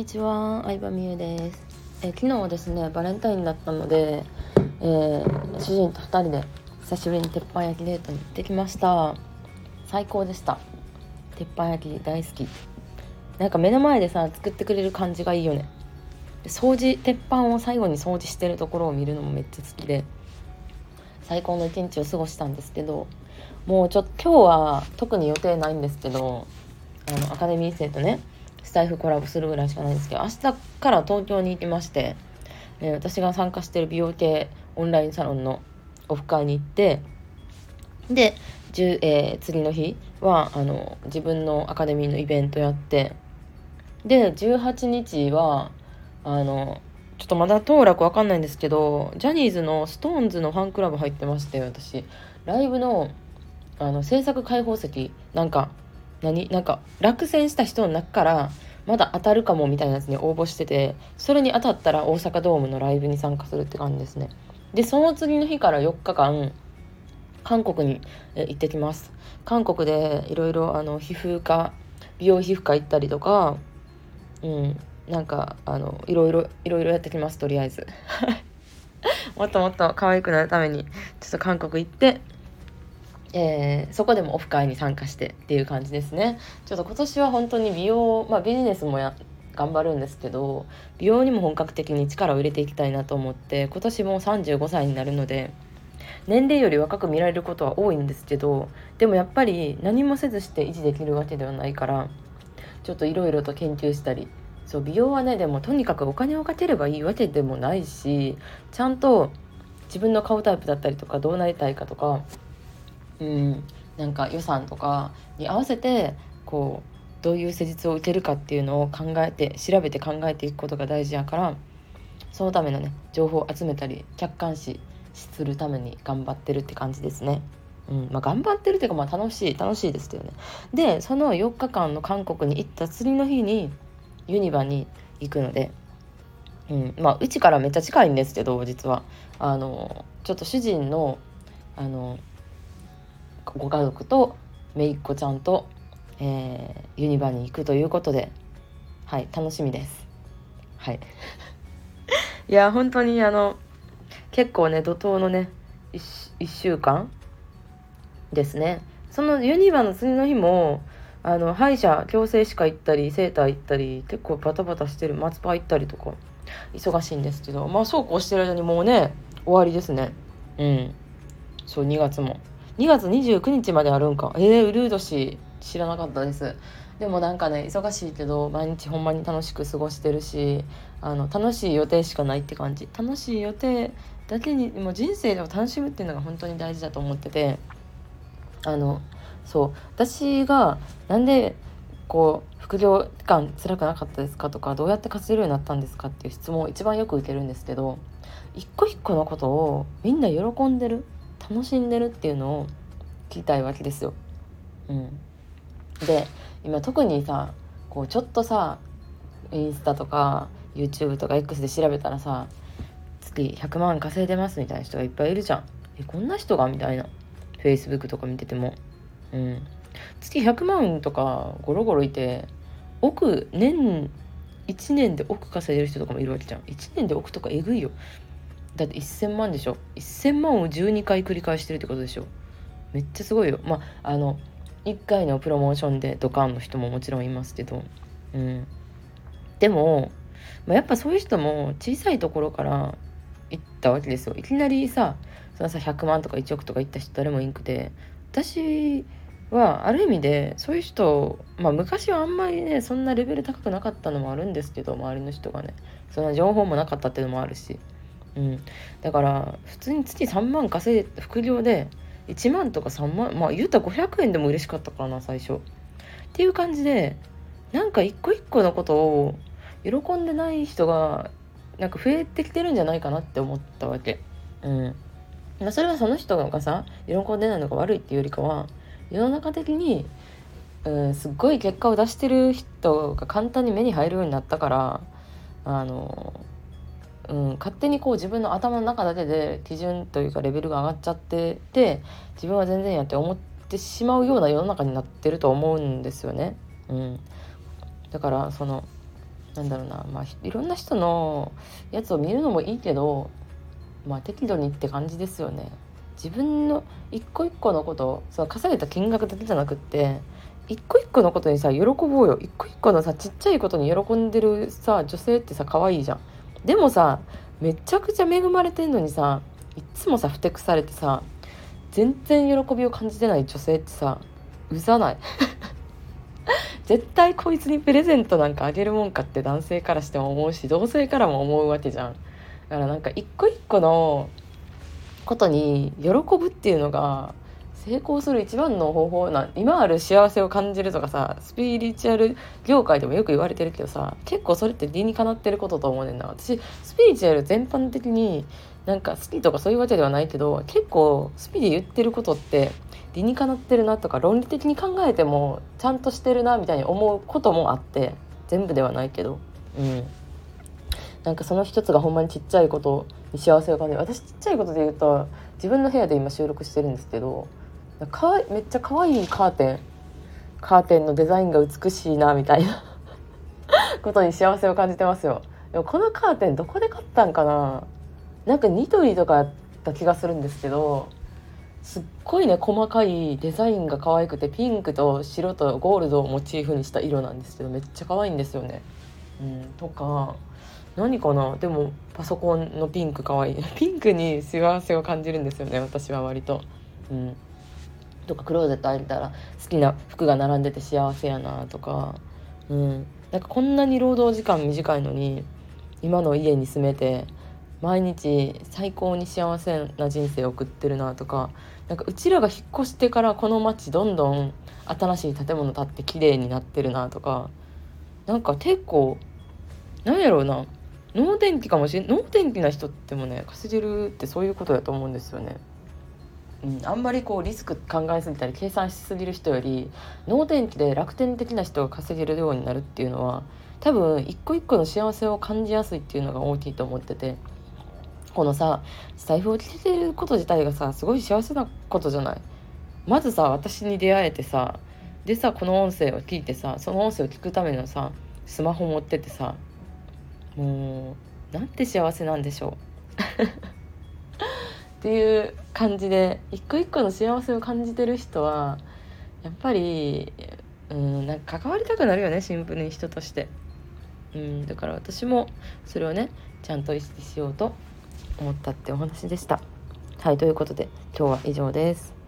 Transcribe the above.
にちは、相葉美優です。え昨日はですね、バレンタインだったので、えー主人と2人で久しぶりに鉄板焼きデートに行ってきました。最高でした。鉄板焼き大好き。なんか目の前でさ、作ってくれる感じがいいよね。掃除、鉄板を最後に掃除してるところを見るのもめっちゃ好きで、最高の一日を過ごしたんですけど、もうちょっと今日は特に予定ないんですけど、あのアカデミー生とねスタイフコラボするぐらいしかないんですけど明日から東京に行きまして、えー私が参加してる美容系オンラインサロンのオフ会に行ってで、えー次の日はあの自分のアカデミーのイベントやってで18日はあのちょっとまだ当落わかんないんですけどジャニーズの SixTONES のファンクラブ入ってまして私。ライブのあの制作開放席なんか何？なんか落選した人の中からまだ当たるかもみたいなやつに応募しててそれに当たったら大阪ドームのライブに参加するって感じですね。でその次の日から4日間韓国に行ってきます。韓国でいろいろあの皮膚科美容皮膚科行ったりとかうんなんかあのいろいろいろいろやってきますとりあえず。もっともっと可愛くなるためにちょっと韓国行ってえーそこでもオフ会に参加してっていう感じですね。ちょっと今年は本当に美容、まあ、ビジネスもや頑張るんですけど美容にも本格的に力を入れていきたいなと思って今年も35歳になるので年齢より若く見られることは多いんですけどでもやっぱり何もせずして維持できるわけではないからちょっといろいろと研究したりそう美容はねでもとにかくお金をかければいいわけでもないしちゃんと自分の顔タイプだったりとかどうなりたいかとかうん、なんか予算とかに合わせてこうどういう施術を受けるかっていうのを考えて調べて考えていくことが大事やからそのためのね情報を集めたり客観視するために頑張ってるって感じですね。うんまあ、頑張ってるっていうかまあ楽しい楽しいですけどね。でその4日間の韓国に行った次の日にユニバに行くので、うん、まあうちからめっちゃ近いんですけど実はあのちょっと主人のあのご家族と姪っ子ちゃんと、えーユニバに行くということではい楽しみです。はい。いや本当にあの結構ね怒涛のね 1, 週間ですね。そのユニバの次の日もあの歯医者矯正歯科行ったりセーター行ったり結構バタバタしてる松葉行ったりとか忙しいんですけどまあそうこうしてる間にもうね終わりですね。うん。そう2月も。2月29日まであるんか。えー、ウルード氏知らなかったです。でもなんかね忙しいけど毎日ほんまに楽しく過ごしてるしあの楽しい予定しかないって感じ。楽しい予定だけにもう人生でも楽しむっていうのが本当に大事だと思っててあのそう。私がなんでこう副業期間辛くなかったですかとかどうやって稼げるようになったんですかっていう質問を一番よく受けるんですけど一個一個のことをみんな喜んでる。楽しんでるっていうのを聞きたいわけですよ。うん、で今特にさこうちょっとさインスタとか YouTube とか X で調べたらさ月100万稼いでますみたいな人がいっぱいいるじゃん。えこんな人がみたいな Facebook とか見てても。うん、月100万とかゴロゴロいて億年1年で億稼いでる人とかもいるわけじゃん1年で億とかえぐいよだって1000万でしょ？1000万を12回繰り返してるってことでしょ？めっちゃすごいよ。まああの1回のプロモーションでドカンの人ももちろんいますけど。うん。でも、まあ、やっぱそういう人も小さいところから行ったわけですよ。いきなりさそのさ100万とか1億とか行った人誰もいんくて。私はある意味でそういう人まあ昔はあんまりねそんなレベル高くなかったのもあるんですけど周りの人がね。そんな情報もなかったっていうのもあるし。うん。だから普通に月3万稼いで副業で1万とか3万まあ言うたら500円でも嬉しかったからな最初。っていう感じでなんか一個一個のことを喜んでない人がなんか増えてきてるんじゃないかなって思ったわけ。うん。まあそれはその人がさ喜んでないのが悪いっていうよりかは世の中的に、うん、すっごい結果を出してる人が簡単に目に入るようになったからあの、うん、勝手にこう自分の頭の中だけで基準というかレベルが上がっちゃってて自分は全然やって思ってしまうような世の中になってると思うんですよね。うん、だからそのなんだろうなまあいろんな人のやつを見るのもいいけどまあ適度にって感じですよね。自分の一個一個のことその稼げた金額だけじゃなくって一個一個のことにさ喜ぼうよ。一個一個のさちっちゃいことに喜んでるさ女性ってさ可愛いじゃん。でもさめちゃくちゃ恵まれてんのにさいっつもさふてくされてさ全然喜びを感じてない女性ってさうざない。絶対こいつにプレゼントなんかあげるもんかって男性からしても思うし同性からも思うわけじゃん。だからなんか一個一個のことに喜ぶっていうのが成功する一番の方法な今ある幸せを感じるとかさスピリチュアル業界でもよく言われてるけどさ結構それって理にかなってることと思うねんな。私スピリチュアル全般的になんか好きとかそういうわけではないけど結構スピで言ってることって理にかなってるなとか論理的に考えてもちゃんとしてるなみたいに思うこともあって全部ではないけど。うん。なんかその一つがほんまにちっちゃいことに幸せを感じる。私ちっちゃいことで言うと自分の部屋で今収録してるんですけどかわいめっちゃ可愛いカーテン。カーテンのデザインが美しいなみたいな。ことに幸せを感じてますよ。でもこのカーテンどこで買ったんかな？なんかニトリとかやった気がするんですけどすっごいね細かいデザインが可愛くてピンクと白とゴールドをモチーフにした色なんですけどめっちゃ可愛いんですよね。うん、とか何かな？でもパソコンのピンク可愛い。ピンクに幸せを感じるんですよね私は割と。うん、とかクローゼット開いたら好きな服が並んでて幸せやなとか、うん、なんかこんなに労働時間短いのに今の家に住めて毎日最高に幸せな人生を送ってるなとか。なんかうちらが引っ越してからこの町どんどん新しい建物建って綺麗になってるなとか。なんか結構なんやろうな。脳天気かもしれ脳天気な人ってもね稼げるってそういうことだと思うんですよね。うん、あんまりこうリスク考えすぎたり計算しすぎる人より脳天気で楽天的な人が稼げるようになるっていうのは多分一個一個の幸せを感じやすいっていうのが大きいと思っててこのさ財布を聞けてること自体がさすごい幸せなことじゃない？まずさ私に出会えてさでさこの音声を聞いてさその音声を聞くためのさスマホ持っててさもうなんて幸せなんでしょう？っていう感じで一個一個の幸せを感じてる人はやっぱりうんなんか関わりたくなるよねシンプルに人として。うんだから私もそれをねちゃんと意識しようと思ったってお話でした。はいということで今日は以上です。